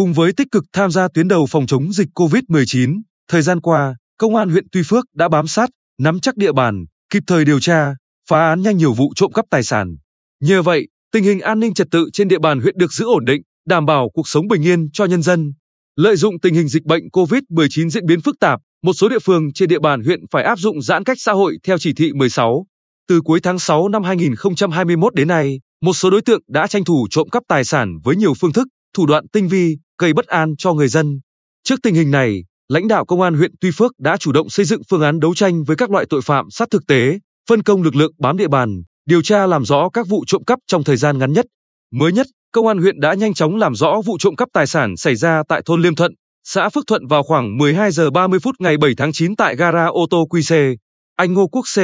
Cùng với tích cực tham gia tuyến đầu phòng chống dịch COVID-19, thời gian qua, Công an huyện Tuy Phước đã bám sát, nắm chắc địa bàn, kịp thời điều tra, phá án nhanh nhiều vụ trộm cắp tài sản. Nhờ vậy, tình hình an ninh trật tự trên địa bàn huyện được giữ ổn định, đảm bảo cuộc sống bình yên cho nhân dân. Lợi dụng tình hình dịch bệnh COVID-19 diễn biến phức tạp, một số địa phương trên địa bàn huyện phải áp dụng giãn cách xã hội theo chỉ thị 16. Từ cuối tháng 6 năm 2021 đến nay, một số đối tượng đã tranh thủ trộm cắp tài sản với nhiều phương thức, thủ đoạn tinh vi, gây bất an cho người dân. Trước tình hình này, lãnh đạo công an huyện Tuy Phước đã chủ động xây dựng phương án đấu tranh với các loại tội phạm sát thực tế, phân công lực lượng bám địa bàn, điều tra làm rõ các vụ trộm cắp trong thời gian ngắn nhất. Mới nhất, công an huyện đã nhanh chóng làm rõ vụ trộm cắp tài sản xảy ra tại thôn Liêm Thuận, xã Phước Thuận vào khoảng 12 giờ 30 phút ngày 7 tháng 9 tại gara ô tô QC. Anh Ngô Quốc C,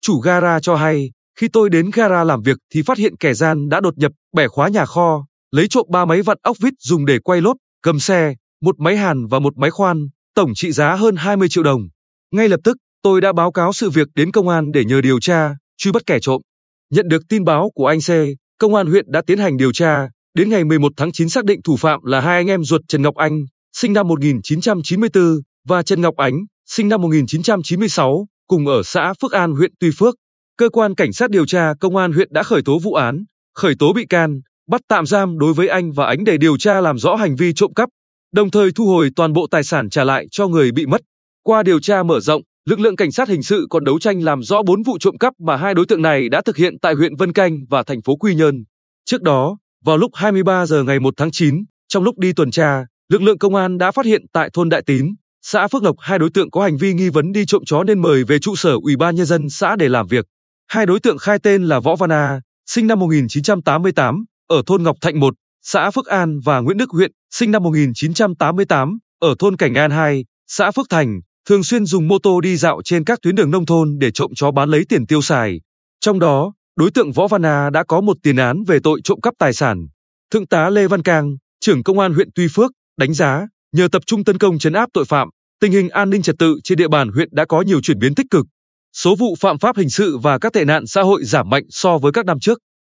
chủ gara cho hay, khi tôi đến gara làm việc thì phát hiện kẻ gian đã đột nhập, bẻ khóa nhà kho, lấy trộm ba máy vặn ốc vít dùng để quay lốp, cầm xe, một máy hàn và một máy khoan, tổng trị giá hơn 20 triệu đồng. Ngay lập tức, tôi đã báo cáo sự việc đến công an để nhờ điều tra, truy bắt kẻ trộm. Nhận được tin báo của anh C, công an huyện đã tiến hành điều tra, đến ngày 11 tháng 9 xác định thủ phạm là hai anh em ruột Trần Ngọc Anh, sinh năm 1994 và Trần Ngọc Ánh, sinh năm 1996, cùng ở xã Phước An huyện Tuy Phước. Cơ quan cảnh sát điều tra công an huyện đã khởi tố vụ án, khởi tố bị can, bắt tạm giam đối với anh và Ánh để điều tra làm rõ hành vi trộm cắp, đồng thời thu hồi toàn bộ tài sản trả lại cho người bị mất. Qua điều tra mở rộng, lực lượng cảnh sát hình sự còn đấu tranh làm rõ 4 vụ trộm cắp mà hai đối tượng này đã thực hiện tại huyện Vân Canh và thành phố Quy Nhơn. Trước đó, vào lúc 23 giờ ngày 1 tháng 9, trong lúc đi tuần tra, lực lượng công an đã phát hiện tại thôn Đại Tín, xã Phước Lộc hai đối tượng có hành vi nghi vấn đi trộm chó nên mời về trụ sở Ủy ban nhân dân xã để làm việc. Hai đối tượng khai tên là Võ Văn A, sinh năm 1988, ở thôn Ngọc Thạnh 1, xã Phước An và Nguyễn Đức Huyện, sinh năm 1988, ở thôn Cảnh An 2, xã Phước Thành, thường xuyên dùng mô tô đi dạo trên các tuyến đường nông thôn để trộm chó bán lấy tiền tiêu xài. Trong đó, đối tượng Võ Văn A đã có một tiền án về tội trộm cắp tài sản. Thượng tá Lê Văn Cang, trưởng công an huyện Tuy Phước, đánh giá, nhờ tập trung tấn công chấn áp tội phạm, tình hình an ninh trật tự trên địa bàn huyện đã có nhiều chuyển biến tích cực. Số vụ phạm pháp hình sự và các tệ nạn xã hội giảm mạnh so với các năm trước.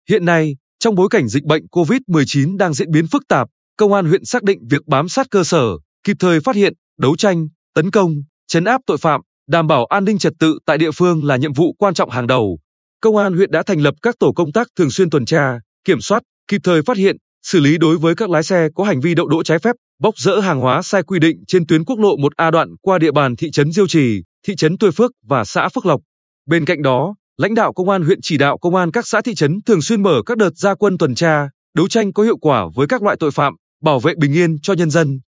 Hiện nay, trong bối cảnh dịch bệnh COVID-19 đang diễn biến phức tạp, công an huyện xác định việc bám sát cơ sở, kịp thời phát hiện, đấu tranh, tấn công, chấn áp tội phạm, đảm bảo an ninh trật tự tại địa phương là nhiệm vụ quan trọng hàng đầu. Công an huyện đã thành lập các tổ công tác thường xuyên tuần tra, kiểm soát, kịp thời phát hiện, xử lý đối với các lái xe có hành vi đậu đỗ trái phép, bốc rỡ hàng hóa sai quy định trên tuyến quốc lộ 1A đoạn qua địa bàn thị trấn Diêu Trì, thị trấn Tuy Phước và xã Phước Lộc. Bên cạnh đó, lãnh đạo công an huyện chỉ đạo công an các xã thị trấn thường xuyên mở các đợt gia quân tuần tra, đấu tranh có hiệu quả với các loại tội phạm, bảo vệ bình yên cho nhân dân.